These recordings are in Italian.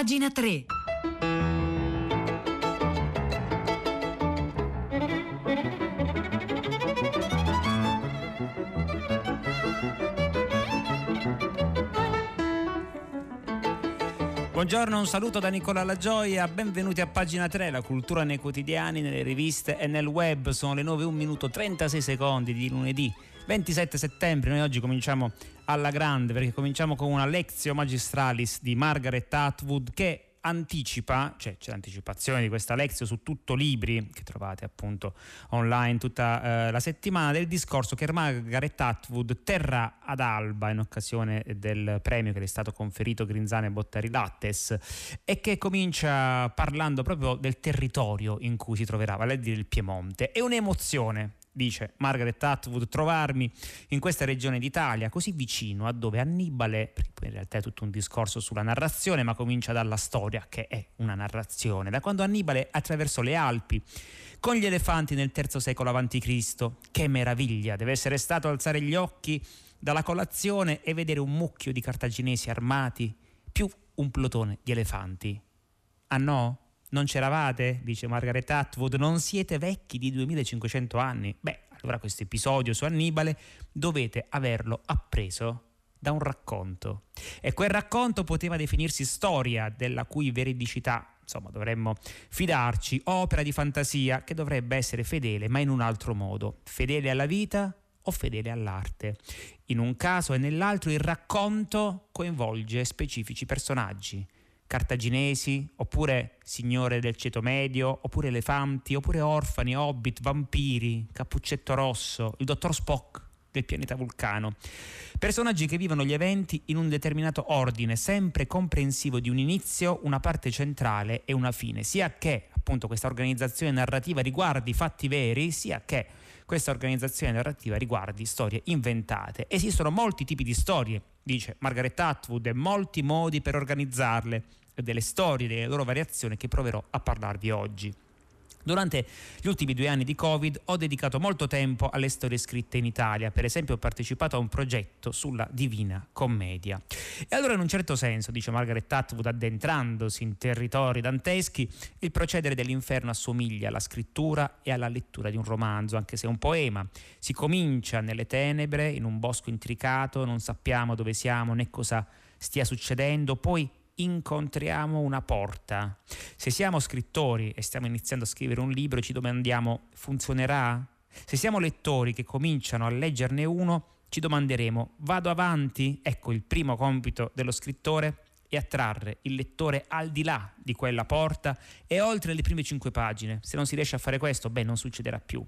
Pagina 3. Buongiorno, un saluto da Nicola Lagioia, benvenuti a pagina 3, la cultura nei quotidiani, nelle riviste e nel web. Sono le 9, 1 minuto 36 secondi di lunedì 27 settembre. Noi oggi cominciamo alla grande perché cominciamo con una Lexio Magistralis di Margaret Atwood che anticipa, cioè c'è l'anticipazione di questa lezione su tutto libri che trovate appunto online tutta eh, la settimana del discorso che Margaret Atwood terrà ad Alba in occasione del premio che le è stato conferito Grinzane Bottari Lattes e che comincia parlando proprio del territorio in cui si troverà, vale a dire il Piemonte. È un'emozione dice Margaret Atwood, trovarmi in questa regione d'Italia così vicino a dove Annibale, perché poi in realtà è tutto un discorso sulla narrazione, ma comincia dalla storia che è una narrazione, da quando Annibale attraversò le Alpi con gli elefanti nel III secolo a.C. Che meraviglia, deve essere stato alzare gli occhi dalla colazione e vedere un mucchio di cartaginesi armati più un plotone di elefanti. Ah no? Non c'eravate? Dice Margaret Atwood, non siete vecchi di 2500 anni? Beh, allora questo episodio su Annibale dovete averlo appreso da un racconto. E quel racconto poteva definirsi storia della cui veridicità, insomma, dovremmo fidarci, opera di fantasia che dovrebbe essere fedele, ma in un altro modo, fedele alla vita o fedele all'arte. In un caso e nell'altro il racconto coinvolge specifici personaggi cartaginesi, oppure signore del ceto medio, oppure elefanti, oppure orfani, hobbit, vampiri, cappuccetto rosso, il dottor Spock del pianeta Vulcano. Personaggi che vivono gli eventi in un determinato ordine, sempre comprensivo di un inizio, una parte centrale e una fine, sia che appunto questa organizzazione narrativa riguardi fatti veri, sia che questa organizzazione narrativa riguardi storie inventate. Esistono molti tipi di storie, dice Margaret Atwood, e molti modi per organizzarle delle storie, delle loro variazioni che proverò a parlarvi oggi. Durante gli ultimi due anni di Covid ho dedicato molto tempo alle storie scritte in Italia, per esempio ho partecipato a un progetto sulla Divina Commedia. E allora in un certo senso, dice Margaret Atwood addentrandosi in territori danteschi, il procedere dell'inferno assomiglia alla scrittura e alla lettura di un romanzo, anche se è un poema. Si comincia nelle tenebre, in un bosco intricato, non sappiamo dove siamo né cosa stia succedendo, poi incontriamo una porta. Se siamo scrittori e stiamo iniziando a scrivere un libro, ci domandiamo funzionerà? Se siamo lettori che cominciano a leggerne uno, ci domanderemo vado avanti? Ecco il primo compito dello scrittore è attrarre il lettore al di là di quella porta e oltre le prime cinque pagine. Se non si riesce a fare questo, beh, non succederà più.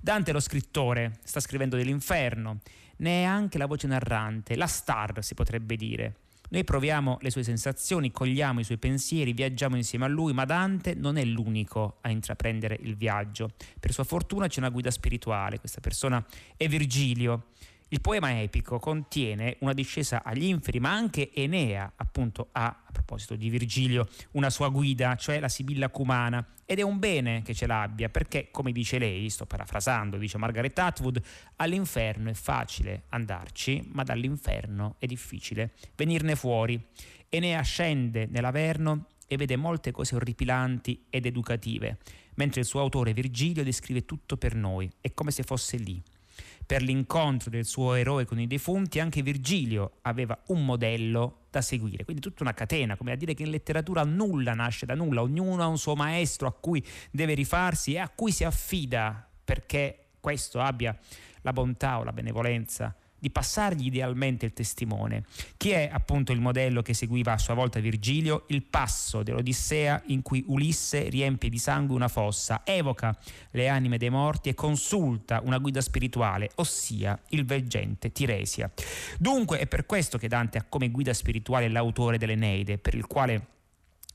Dante, lo scrittore, sta scrivendo dell'inferno, ne è anche la voce narrante, la star, si potrebbe dire. Noi proviamo le sue sensazioni, cogliamo i suoi pensieri, viaggiamo insieme a lui, ma Dante non è l'unico a intraprendere il viaggio. Per sua fortuna c'è una guida spirituale, questa persona è Virgilio. Il poema epico contiene una discesa agli inferi, ma anche Enea, appunto, ha, a proposito di Virgilio, una sua guida, cioè la Sibilla Cumana. Ed è un bene che ce l'abbia, perché, come dice lei, sto parafrasando, dice Margaret Atwood, all'inferno è facile andarci, ma dall'inferno è difficile venirne fuori. Enea scende nell'Averno e vede molte cose orripilanti ed educative, mentre il suo autore Virgilio descrive tutto per noi, è come se fosse lì per l'incontro del suo eroe con i defunti, anche Virgilio aveva un modello da seguire. Quindi tutta una catena, come a dire che in letteratura nulla nasce da nulla, ognuno ha un suo maestro a cui deve rifarsi e a cui si affida perché questo abbia la bontà o la benevolenza di passargli idealmente il testimone. Chi è appunto il modello che seguiva a sua volta Virgilio? Il passo dell'Odissea in cui Ulisse riempie di sangue una fossa, evoca le anime dei morti e consulta una guida spirituale, ossia il veggente Tiresia. Dunque è per questo che Dante ha come guida spirituale l'autore dell'Eneide, per il quale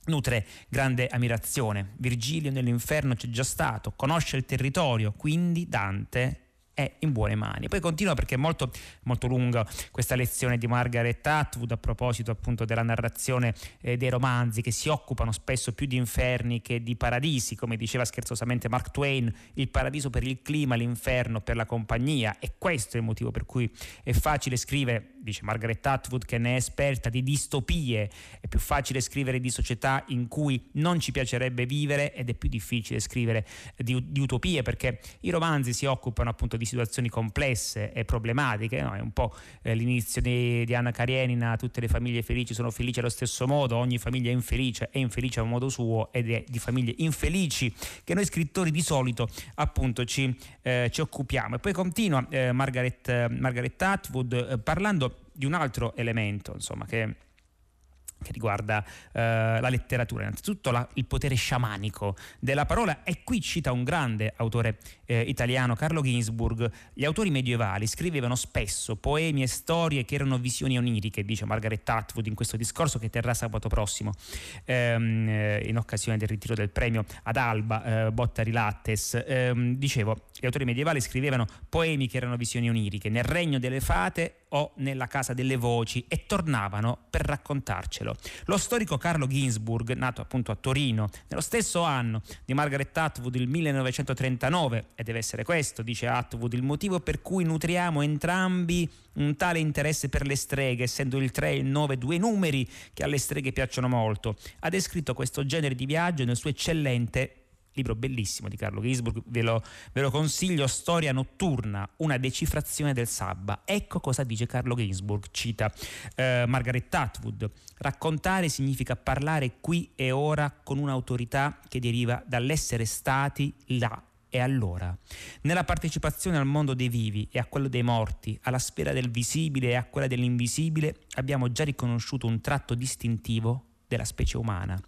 nutre grande ammirazione. Virgilio nell'inferno c'è già stato, conosce il territorio, quindi Dante è in buone mani. Poi continua perché è molto, molto lunga questa lezione di Margaret Atwood a proposito appunto della narrazione eh, dei romanzi che si occupano spesso più di inferni che di paradisi, come diceva scherzosamente Mark Twain, il paradiso per il clima, l'inferno per la compagnia e questo è il motivo per cui è facile scrivere dice Margaret Atwood che ne è esperta di distopie, è più facile scrivere di società in cui non ci piacerebbe vivere ed è più difficile scrivere di, di utopie perché i romanzi si occupano appunto di situazioni complesse e problematiche, no? è un po' eh, l'inizio di, di Anna Karenina, tutte le famiglie felici sono felici allo stesso modo, ogni famiglia è infelice, è infelice a modo suo ed è di famiglie infelici che noi scrittori di solito appunto ci, eh, ci occupiamo. E poi continua eh, Margaret, Margaret Atwood eh, parlando di un altro elemento, insomma, che che riguarda eh, la letteratura, innanzitutto la, il potere sciamanico della parola e qui cita un grande autore eh, italiano, Carlo Ginzburg, gli autori medievali scrivevano spesso poemi e storie che erano visioni oniriche, dice Margaret Atwood in questo discorso che terrà sabato prossimo ehm, eh, in occasione del ritiro del premio ad Alba eh, Bottari Lattes. Ehm, dicevo, gli autori medievali scrivevano poemi che erano visioni oniriche nel regno delle fate o nella casa delle voci e tornavano per raccontarcelo. Lo storico Carlo Ginzburg, nato appunto a Torino nello stesso anno di Margaret Atwood, il 1939, e deve essere questo, dice Atwood, il motivo per cui nutriamo entrambi un tale interesse per le streghe, essendo il 3 e il 9 due numeri che alle streghe piacciono molto, ha descritto questo genere di viaggio nel suo eccellente libro bellissimo di Carlo Gisburg, ve lo, ve lo, consiglio, Storia notturna, una decifrazione del sabba. Ecco cosa dice Carlo Gisburg, cita eh, Margaret Atwood. Raccontare significa parlare qui e ora con un'autorità che deriva dall'essere stati là e allora. Nella partecipazione al mondo dei vivi e a quello dei morti, alla sfera del visibile e a quella dell'invisibile, abbiamo già riconosciuto un tratto distintivo della specie umana.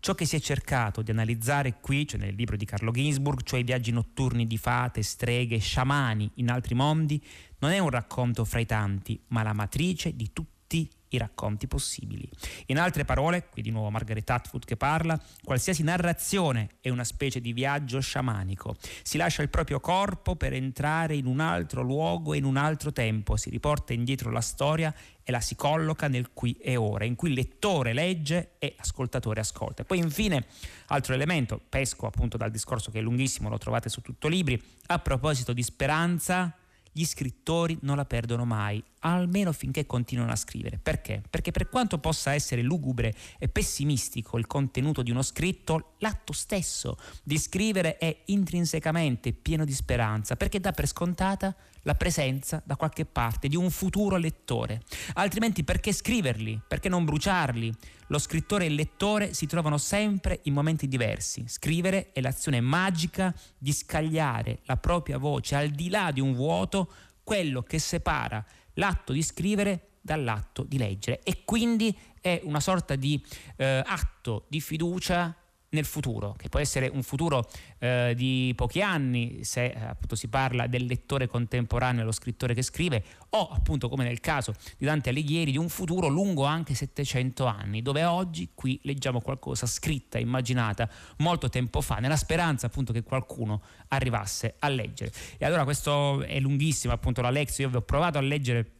Ciò che si è cercato di analizzare qui, cioè nel libro di Carlo Ginzburg, cioè i viaggi notturni di fate, streghe, sciamani in altri mondi, non è un racconto fra i tanti, ma la matrice di tutti i racconti possibili. In altre parole, qui di nuovo Margaret Atwood che parla, qualsiasi narrazione è una specie di viaggio sciamanico. Si lascia il proprio corpo per entrare in un altro luogo e in un altro tempo, si riporta indietro la storia e la si colloca nel qui e ora, in cui il lettore legge e l'ascoltatore ascolta. Poi infine, altro elemento, pesco appunto dal discorso che è lunghissimo, lo trovate su tutto libri, a proposito di speranza, gli scrittori non la perdono mai, almeno finché continuano a scrivere. Perché? Perché per quanto possa essere lugubre e pessimistico il contenuto di uno scritto, l'atto stesso di scrivere è intrinsecamente pieno di speranza, perché dà per scontata la presenza da qualche parte di un futuro lettore. Altrimenti perché scriverli? Perché non bruciarli? Lo scrittore e il lettore si trovano sempre in momenti diversi. Scrivere è l'azione magica di scagliare la propria voce al di là di un vuoto, quello che separa l'atto di scrivere dall'atto di leggere e quindi è una sorta di eh, atto di fiducia nel futuro, che può essere un futuro eh, di pochi anni, se eh, appunto si parla del lettore contemporaneo, lo scrittore che scrive, o appunto come nel caso di Dante Alighieri, di un futuro lungo anche 700 anni, dove oggi qui leggiamo qualcosa scritta, immaginata molto tempo fa, nella speranza appunto che qualcuno arrivasse a leggere. E allora questo è lunghissimo appunto la lezione, io vi ho provato a leggere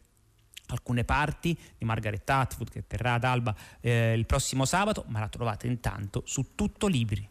alcune parti di Margaret Atwood che terrà ad Alba eh, il prossimo sabato, ma la trovate intanto su tutto libri.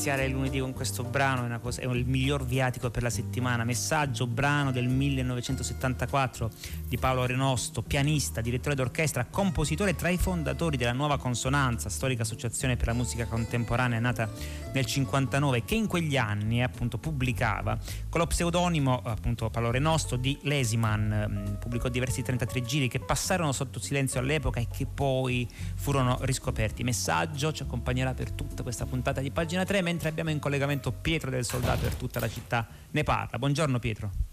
Iniziare il lunedì con questo brano, è, cosa, è, il miglior viatico per la settimana. Messaggio, brano del 1974 di Paolo Renosto, pianista, direttore d'orchestra, compositore tra i fondatori della Nuova Consonanza, storica associazione per la musica contemporanea nata nel 59, che in quegli anni appunto pubblicava con lo pseudonimo appunto Paolo Renosto di Lesiman, mm, pubblicò diversi 33 giri che passarono sotto silenzio all'epoca e che poi furono riscoperti. Messaggio ci accompagnerà per tutta questa puntata di pagina 3, mentre abbiamo in collegamento Pietro del Soldato per tutta la città ne parla. Buongiorno Pietro.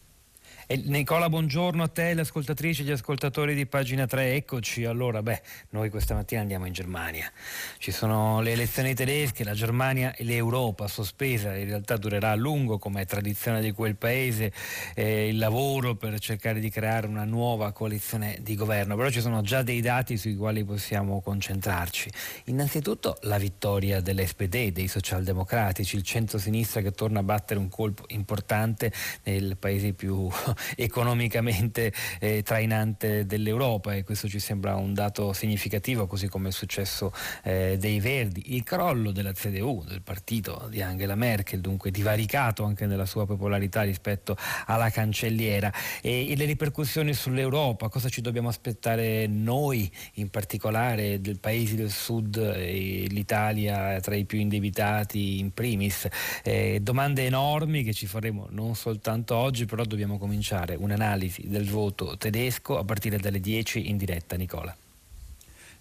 E Nicola, buongiorno a te, le ascoltatrici e gli ascoltatori di pagina 3. Eccoci. Allora, beh, noi questa mattina andiamo in Germania. Ci sono le elezioni tedesche, la Germania e l'Europa sospesa. In realtà durerà a lungo, come è tradizione di quel paese, eh, il lavoro per cercare di creare una nuova coalizione di governo. Però ci sono già dei dati sui quali possiamo concentrarci. Innanzitutto la vittoria dell'SPD, dei socialdemocratici, il centro-sinistra che torna a battere un colpo importante nel paese più economicamente eh, trainante dell'Europa e questo ci sembra un dato significativo, così come è successo eh, dei Verdi. Il crollo della CDU, del partito di Angela Merkel, dunque divaricato anche nella sua popolarità rispetto alla cancelliera e, e le ripercussioni sull'Europa, cosa ci dobbiamo aspettare noi in particolare del paesi del sud, eh, l'Italia tra i più indebitati in primis. Eh, domande enormi che ci faremo non soltanto oggi, però dobbiamo cominciare cominciare un'analisi del voto tedesco a partire dalle 10 in diretta. Nicola.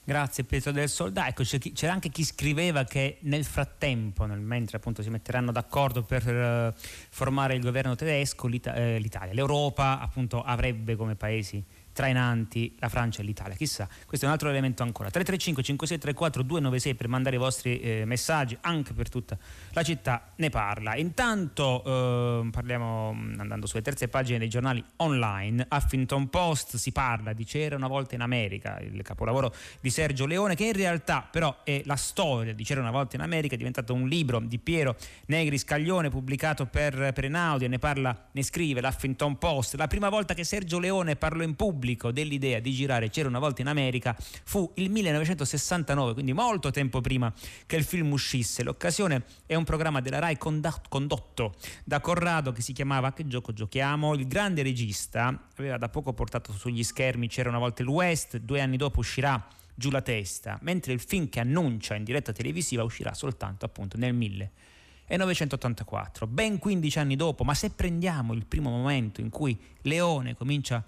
Grazie Pietro del Soldato. Ecco, c'era anche chi scriveva che nel frattempo, nel mentre appunto si metteranno d'accordo per uh, formare il governo tedesco, eh, l'Italia, l'Europa appunto avrebbe come paesi trainanti la Francia e l'Italia. Chissà, questo è un altro elemento ancora. 335 5634 296 per mandare i vostri eh, messaggi anche per tutta la città ne parla. Intanto eh, parliamo mm, andando sulle terze pagine dei giornali online. Huffington Post si parla di C'era una volta in America, il capolavoro di Sergio Leone che in realtà però è la storia di C'era una volta in America, è diventato un libro di Piero Negri Scaglione pubblicato per, per Enaudi e ne parla, ne scrive l'Huffington Post. La prima volta che Sergio Leone parlò in pubblico pubblico dell'idea di girare C'era una volta in America fu il 1969, quindi molto tempo prima che il film uscisse. L'occasione è un programma della RAI condotto da Corrado che si chiamava Che gioco giochiamo? Il grande regista aveva da poco portato sugli schermi C'era una volta il West, due anni dopo uscirà Giù la testa, mentre il film che annuncia in diretta televisiva uscirà soltanto appunto nel 1984, ben 15 anni dopo, ma se prendiamo il primo momento in cui Leone comincia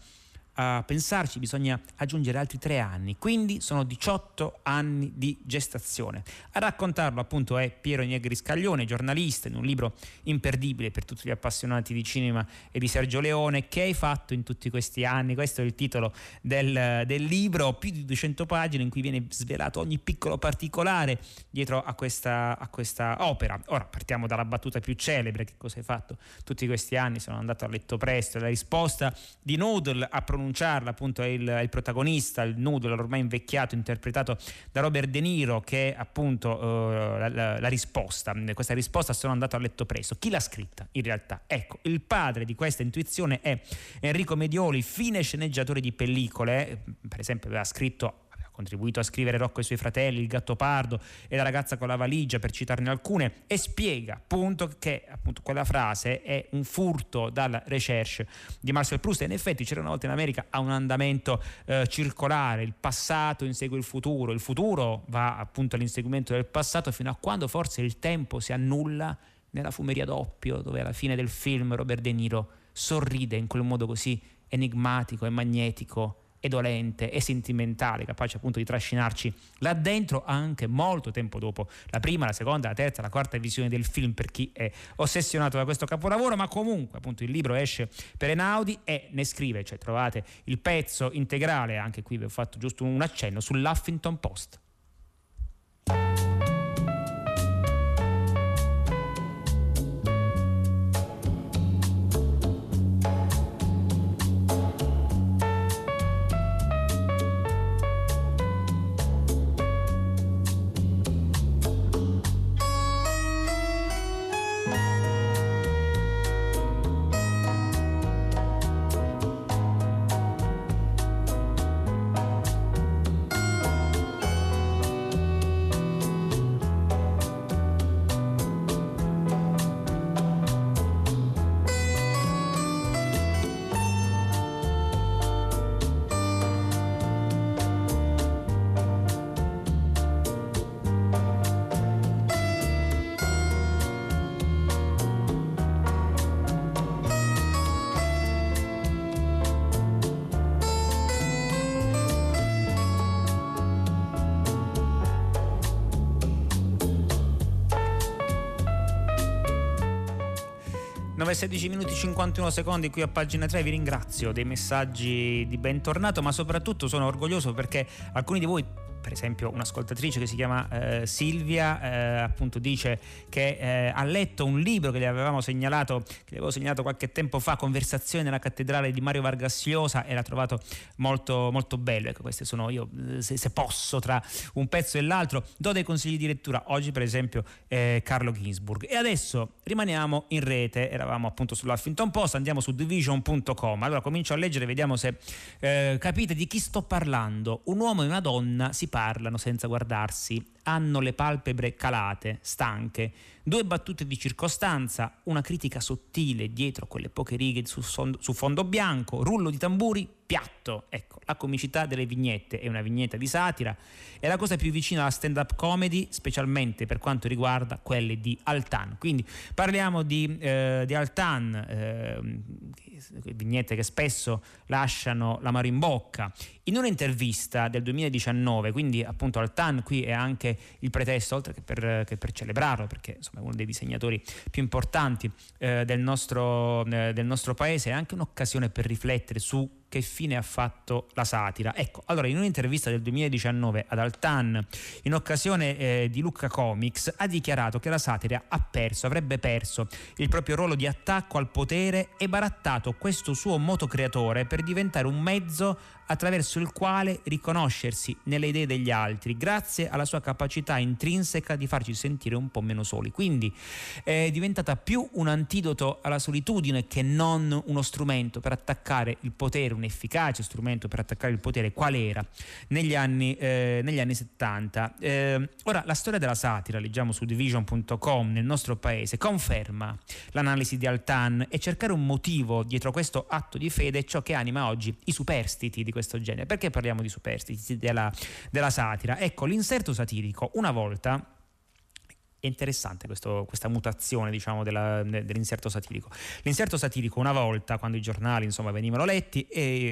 a pensarci bisogna aggiungere altri tre anni, quindi sono 18 anni di gestazione. A raccontarlo appunto è Piero Negri Scaglione, giornalista in un libro imperdibile per tutti gli appassionati di cinema e di Sergio Leone, che hai fatto in tutti questi anni, questo è il titolo del, del libro, più di 200 pagine in cui viene svelato ogni piccolo particolare dietro a questa, a questa opera. Ora partiamo dalla battuta più celebre, che cosa hai fatto tutti questi anni, sono andato a letto presto, la risposta di Noodle a pronunciare pronunciarla, appunto è il, è il protagonista, il Noodle ormai invecchiato, interpretato da Robert De Niro, che è appunto uh, la, la, la, risposta. Questa risposta sono andato a letto preso. Chi l'ha scritta in realtà? Ecco, il padre di questa intuizione è Enrico Medioli, fine sceneggiatore di pellicole, per esempio aveva scritto contribuito a scrivere Rocco e i suoi fratelli, Il Gattopardo e La ragazza con la valigia, per citarne alcune, e spiega appunto che appunto, quella frase è un furto dalla recherche di Marcel Proust. E in effetti c'era una volta in America ha un andamento eh, circolare, il passato insegue il futuro, il futuro va appunto all'inseguimento del passato fino a quando forse il tempo si annulla nella fumeria doppio, dove alla fine del film Robert De Niro sorride in quel modo così enigmatico e magnetico e dolente e sentimentale, capace appunto di trascinarci là dentro anche molto tempo dopo la prima, la seconda, la terza, la quarta visione del film per chi è ossessionato da questo capolavoro, ma comunque appunto il libro esce per Enaudi e ne scrive, cioè trovate il pezzo integrale, anche qui vi ho fatto giusto un accenno, sull'Huffington Post. 9-16 minuti 51 secondi qui a pagina 3 vi ringrazio dei messaggi di bentornato ma soprattutto sono orgoglioso perché alcuni di voi per esempio un'ascoltatrice che si chiama eh, Silvia eh, appunto dice che eh, ha letto un libro che le avevamo segnalato che le avevo segnalato qualche tempo fa Conversazioni nella cattedrale di Mario Vargas Llosa e l'ha trovato molto, molto bello. Ecco queste sono io eh, se, se, posso tra un pezzo e l'altro. Do dei consigli di lettura. Oggi per esempio eh, Carlo Ginsburg e adesso rimaniamo in rete. Eravamo appunto sull'Huffington Post. Andiamo su division.com allora comincio a leggere vediamo se eh, capite di chi sto parlando. Un uomo e una donna si parlano senza guardarsi, hanno le palpebre calate, stanche, due battute di circostanza, una critica sottile dietro quelle poche righe su, fondo, su fondo bianco, rullo di tamburi, piatto. Ecco, la comicità delle vignette è una vignetta di satira, è la cosa più vicina alla stand-up comedy, specialmente per quanto riguarda quelle di Altan. Quindi parliamo di, eh, di Altan, eh, vignette che spesso lasciano l'amaro in bocca. In un'intervista del 2019, quindi appunto Altan qui è anche il pretesto, oltre che per, che per celebrarlo, perché insomma uno dei disegnatori più importanti eh, del, nostro, eh, del nostro paese, è anche un'occasione per riflettere su che fine ha fatto la satira. Ecco, allora in un'intervista del 2019 ad Altan, in occasione eh, di Lucca Comics, ha dichiarato che la satira ha perso, avrebbe perso il proprio ruolo di attacco al potere e barattato questo suo moto creatore per diventare un mezzo attraverso il quale riconoscersi nelle idee degli altri, grazie alla sua capacità intrinseca di farci sentire un po' meno soli. Quindi è diventata più un antidoto alla solitudine che non uno strumento per attaccare il potere, un efficace strumento per attaccare il potere, quale era negli anni, eh, negli anni 70. Eh, ora, la storia della satira, leggiamo su division.com nel nostro paese, conferma l'analisi di Altan e cercare un motivo dietro questo atto di fede è ciò che anima oggi i superstiti di questo genere. Perché parliamo di superstiti, della, della satira? Ecco, l'inserto satirico una volta è interessante questo, questa mutazione diciamo, della, dell'inserto satirico. L'inserto satirico una volta, quando i giornali insomma, venivano letti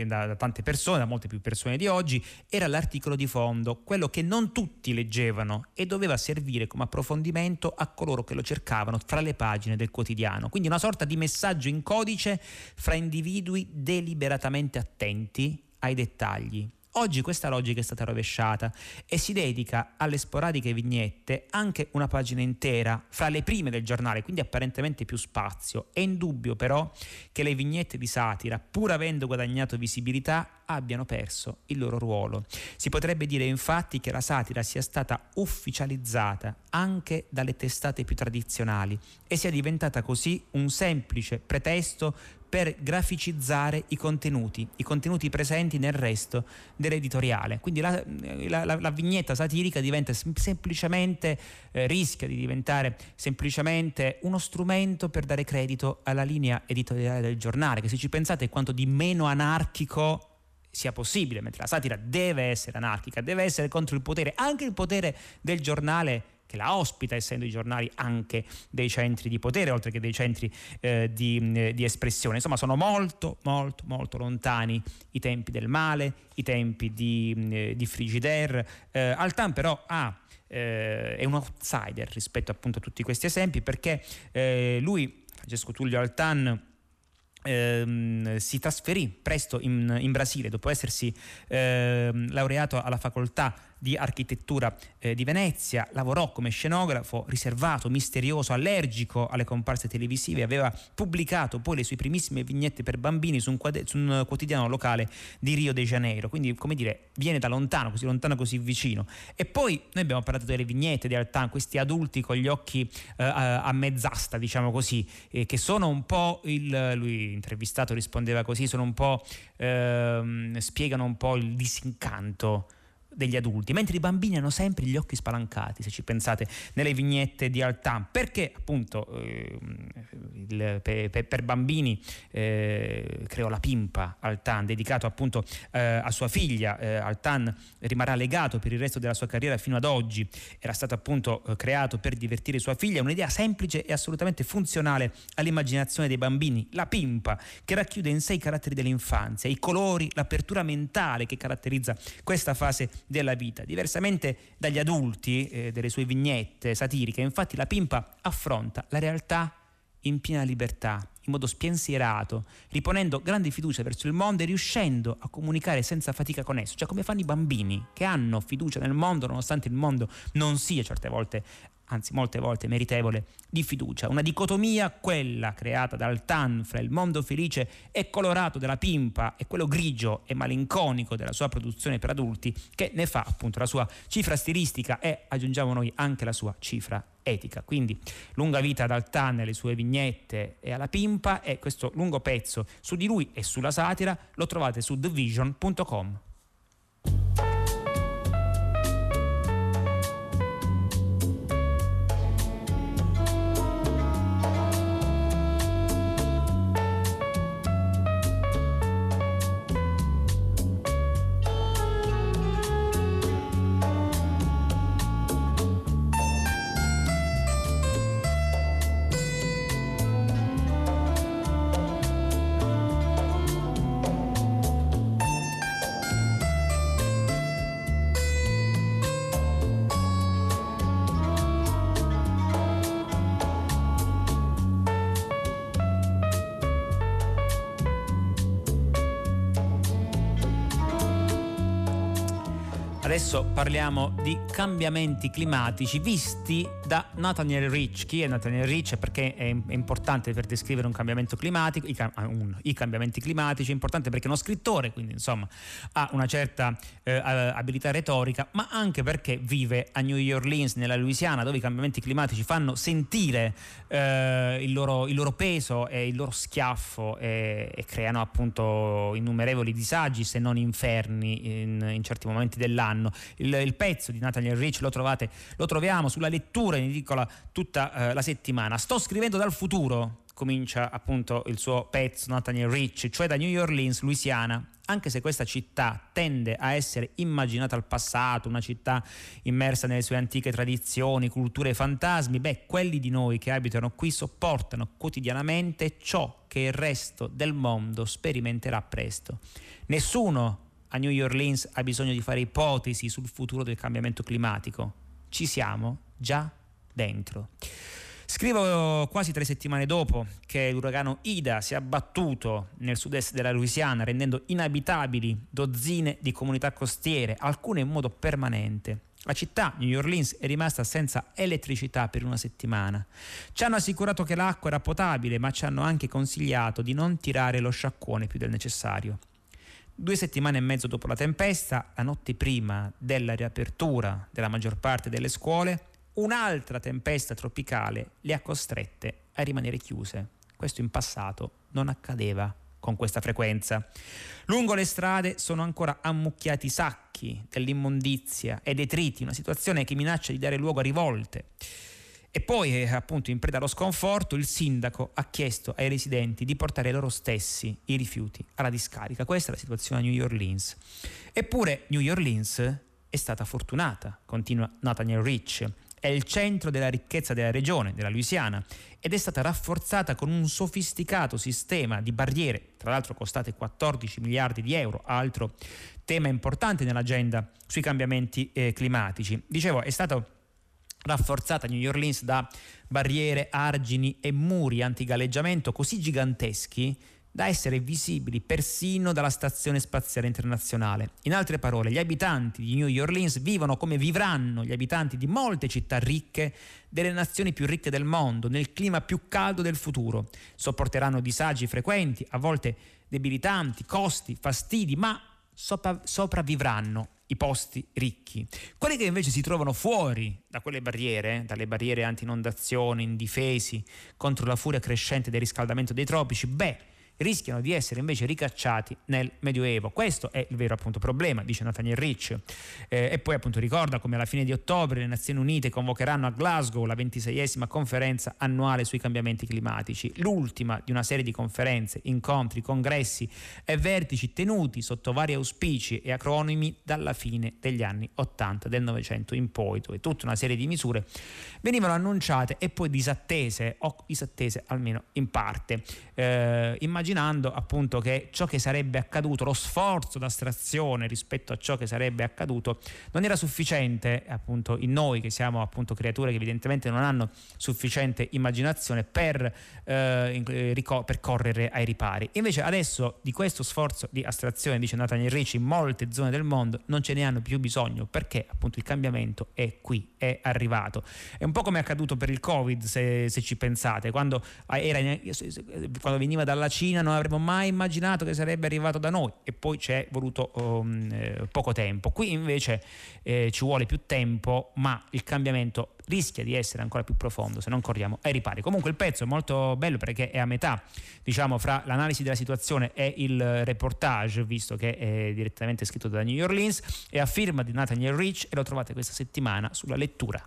da, da, tante persone, da molte più persone di oggi, era l'articolo di fondo, quello che non tutti leggevano e doveva servire come approfondimento a coloro che lo cercavano fra le pagine del quotidiano. Quindi una sorta di messaggio in codice fra individui deliberatamente attenti ai dettagli. Oggi questa logica è stata rovesciata e si dedica alle sporadiche vignette anche una pagina intera fra le prime del giornale, quindi apparentemente più spazio. È indubbio però che le vignette di satira, pur avendo guadagnato visibilità, abbiano perso il loro ruolo. Si potrebbe dire infatti che la satira sia stata ufficializzata anche dalle testate più tradizionali e sia diventata così un semplice pretesto per graficizzare i contenuti, i contenuti presenti nel resto dell'editoriale. Quindi la, la, la, la vignetta satirica diventa semplicemente, eh, rischia di diventare semplicemente uno strumento per dare credito alla linea editoriale del giornale, che se ci pensate è quanto di meno anarchico sia possibile, mentre la satira deve essere anarchica, deve essere contro il potere, anche il potere del giornale che la ospita, essendo i giornali anche dei centri di potere, oltre che dei centri eh, di, eh, di, espressione. Insomma, sono molto, molto, molto lontani i tempi del male, i tempi di, eh, di Frigidaire. Eh, Altan però ha eh, è un outsider rispetto appunto a tutti questi esempi perché eh, lui, Francesco Tullio Altan, Ehm, si trasferì presto in, in Brasile dopo essersi ehm, laureato alla facoltà di architettura eh, di Venezia, lavorò come scenografo riservato, misterioso, allergico alle comparse televisive, aveva pubblicato poi le sue primissime vignette per bambini su un, quad- su un quotidiano locale di Rio de Janeiro, quindi come dire, viene da lontano, così lontano, così vicino. E poi noi abbiamo parlato delle vignette di Altan, questi adulti con gli occhi eh, a mezz'asta, diciamo così, eh, che sono un po' il, lui intervistato rispondeva così, sono un po', ehm, spiegano un po' il disincanto degli adulti, mentre i bambini hanno sempre gli occhi spalancati, se ci pensate, nelle vignette di Altan, perché appunto eh, il, per, per, bambini eh, creò la pimpa Altan, dedicato appunto eh, a sua figlia, eh, Altan rimarrà legato per il resto della sua carriera fino ad oggi, era stato appunto eh, creato per divertire sua figlia, un'idea semplice e assolutamente funzionale all'immaginazione dei bambini, la pimpa, che racchiude in sé i caratteri dell'infanzia, i colori, l'apertura mentale che caratterizza questa fase della vita. Diversamente dagli adulti, eh, delle sue vignette satiriche, infatti la pimpa affronta la realtà in piena libertà, in modo spiensierato, riponendo grande fiducia verso il mondo e riuscendo a comunicare senza fatica con esso, cioè come fanno i bambini che hanno fiducia nel mondo nonostante il mondo non sia certe volte anzi molte volte meritevole di fiducia. Una dicotomia, quella creata dal TAN fra il mondo felice e colorato della pimpa e quello grigio e malinconico della sua produzione per adulti, che ne fa appunto la sua cifra stilistica e aggiungiamo noi anche la sua cifra etica. Quindi lunga vita dal TAN e le sue vignette e alla pimpa e questo lungo pezzo su di lui e sulla satira lo trovate su thevision.com. Adesso parliamo di cambiamenti climatici visti da Nathaniel Rich. Chi è Nathaniel Rich? Perché è, importante per descrivere un cambiamento climatico, i, un, i, cambiamenti climatici, è importante perché è uno scrittore, quindi insomma ha una certa eh, abilità retorica, ma anche perché vive a New Orleans, nella Louisiana, dove i cambiamenti climatici fanno sentire eh, il, loro, il, loro, peso e il loro schiaffo e, e, creano appunto innumerevoli disagi, se non inferni, in, in certi momenti dell'anno anno. Il, il pezzo di Nathaniel Rich lo, trovate, lo troviamo sulla lettura in edicola tutta eh, la settimana. Sto scrivendo dal futuro, comincia appunto il suo pezzo Nathaniel Rich, cioè da New Orleans, Louisiana. Anche se questa città tende a essere immaginata al passato, una città immersa nelle sue antiche tradizioni, culture e fantasmi, beh, quelli di noi che abitano qui sopportano quotidianamente ciò che il resto del mondo sperimenterà presto. Nessuno a New Orleans ha bisogno di fare ipotesi sul futuro del cambiamento climatico. Ci siamo già dentro. Scrivo quasi tre settimane dopo che l'uragano Ida si è abbattuto nel sud-est della Louisiana, rendendo inabitabili dozzine di comunità costiere, alcune in modo permanente. La città, New Orleans, è rimasta senza elettricità per una settimana. Ci hanno assicurato che l'acqua era potabile, ma ci hanno anche consigliato di non tirare lo sciacquone più del necessario. Due settimane e mezzo dopo la tempesta, la notte prima della riapertura della maggior parte delle scuole, un'altra tempesta tropicale le ha costrette a rimanere chiuse. Questo in passato non accadeva con questa frequenza. Lungo le strade sono ancora ammucchiati sacchi dell'immondizia e detriti, una situazione che minaccia di dare luogo a rivolte. E poi, eh, appunto, in preda allo sconforto, il sindaco ha chiesto ai residenti di portare loro stessi i rifiuti alla discarica. Questa è la situazione a New Orleans. Eppure New Orleans è stata fortunata, continua Nathaniel Rich. È il centro della ricchezza della regione, della Louisiana, ed è stata rafforzata con un sofisticato sistema di barriere, tra l'altro costate 14 miliardi di euro, altro tema importante nell'agenda sui cambiamenti eh, climatici. Dicevo, è stato rafforzata New Orleans da barriere, argini e muri antigalleggiamento così giganteschi da essere visibili persino dalla Stazione Spaziale Internazionale. In altre parole, gli abitanti di New Orleans vivono come vivranno gli abitanti di molte città ricche delle nazioni più ricche del mondo, nel clima più caldo del futuro. Sopporteranno disagi frequenti, a volte debilitanti, costi, fastidi, ma sopravvivranno i posti ricchi. Quelli che invece si trovano fuori da quelle barriere, dalle barriere anti-inondazioni, indifesi contro la furia crescente del riscaldamento dei tropici, beh, rischiano di essere invece ricacciati nel Medioevo. Questo è il vero appunto problema, dice Nathaniel Rich. Eh, e poi appunto ricorda come alla fine di ottobre le Nazioni Unite convocheranno a Glasgow la ventiseiesima conferenza annuale sui cambiamenti climatici, l'ultima di una serie di conferenze, incontri, congressi e vertici tenuti sotto vari auspici e acronimi dalla fine degli anni 80 del Novecento in poi, dove tutta una serie di misure venivano annunciate e poi disattese o disattese almeno in parte. Eh, immaginando appunto che ciò che sarebbe accaduto, lo sforzo d'astrazione rispetto a ciò che sarebbe accaduto, non era sufficiente appunto in noi che siamo appunto creature che evidentemente non hanno sufficiente immaginazione per, eh, per correre ai ripari. Invece adesso di questo sforzo di astrazione, dice Nathaniel Ricci, in molte zone del mondo non ce ne hanno più bisogno perché appunto il cambiamento è qui, è arrivato. È un po' come è accaduto per il Covid, se, se ci pensate, quando, era, quando, veniva dalla Cina non avremmo mai immaginato che sarebbe arrivato da noi e poi ci è voluto um, eh, poco tempo. Qui invece eh, ci vuole più tempo, ma il cambiamento rischia di essere ancora più profondo se non corriamo ai ripari. Comunque il pezzo è molto bello perché è a metà, diciamo, fra l'analisi della situazione e il reportage, visto che è direttamente scritto da New Orleans, è a firma di Nathaniel Rich e lo trovate questa settimana sulla lettura.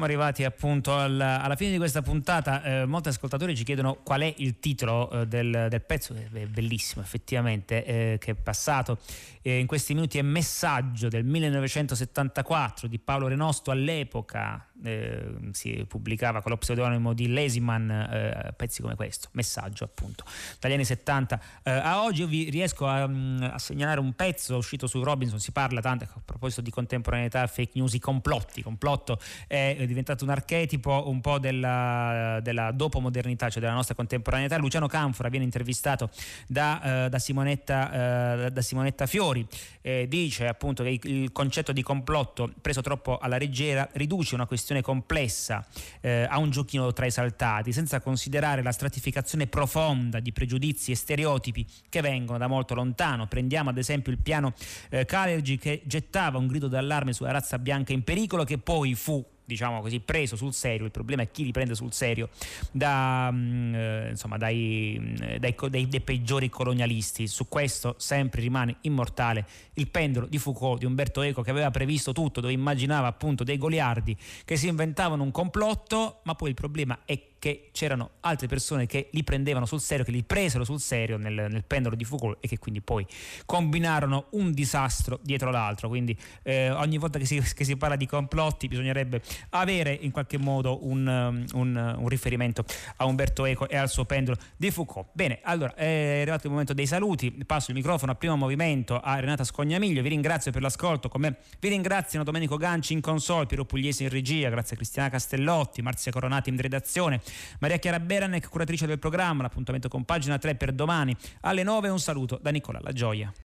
Siamo arrivati appunto alla, alla, fine di questa puntata. Eh, molti ascoltatori ci chiedono qual è il titolo eh, del, del, pezzo, è bellissimo effettivamente, eh, che è passato eh, in questi minuti. È Messaggio del 1974 di Paolo Renosto all'epoca eh, si pubblicava con lo pseudonimo di Lesiman eh, pezzi come questo, messaggio appunto, dagli anni 70 eh, a oggi io vi riesco a, mm, a, segnalare un pezzo uscito su Robinson, si parla tanto a proposito di contemporaneità, fake news, i complotti, complotto è diventato un archetipo un po' della, della dopo modernità, cioè della nostra contemporaneità. Luciano Canfora viene intervistato da, eh, da, Simonetta, eh, da Simonetta, Fiori, dice appunto che il concetto di complotto preso troppo alla leggera riduce una questione questione complessa eh, a un giochino tra esaltati, senza considerare la stratificazione profonda di pregiudizi e stereotipi che vengono da molto lontano. Prendiamo ad esempio il piano eh, Calergi che gettava un grido d'allarme sulla razza bianca in pericolo che poi fu diciamo così, preso sul serio, il problema è chi li prende sul serio, da, mm, eh, insomma, dai, mm, dai, dai, dai, peggiori colonialisti. Su questo sempre rimane immortale il pendolo di Foucault, di Umberto Eco, che aveva previsto tutto, dove immaginava appunto dei goliardi che si inventavano un complotto, ma poi il problema è che c'erano altre persone che li prendevano sul serio, che li presero sul serio nel, nel pendolo di Foucault e che quindi poi combinarono un disastro dietro l'altro. Quindi eh, ogni volta che si, che si, parla di complotti bisognerebbe avere in qualche modo un, um, un, un, riferimento a Umberto Eco e al suo pendolo di Foucault. Bene, allora è arrivato il momento dei saluti, passo il microfono a primo movimento a Renata Scognamiglio, vi ringrazio per l'ascolto, come vi ringraziano Domenico Ganci in console, Piero Pugliesi in regia, grazie a Cristiana Castellotti, Marzia Coronati in redazione, Maria Chiara Beranek, curatrice del programma. L'appuntamento con pagina 3 per domani alle 9. Un saluto da Nicola La Gioia.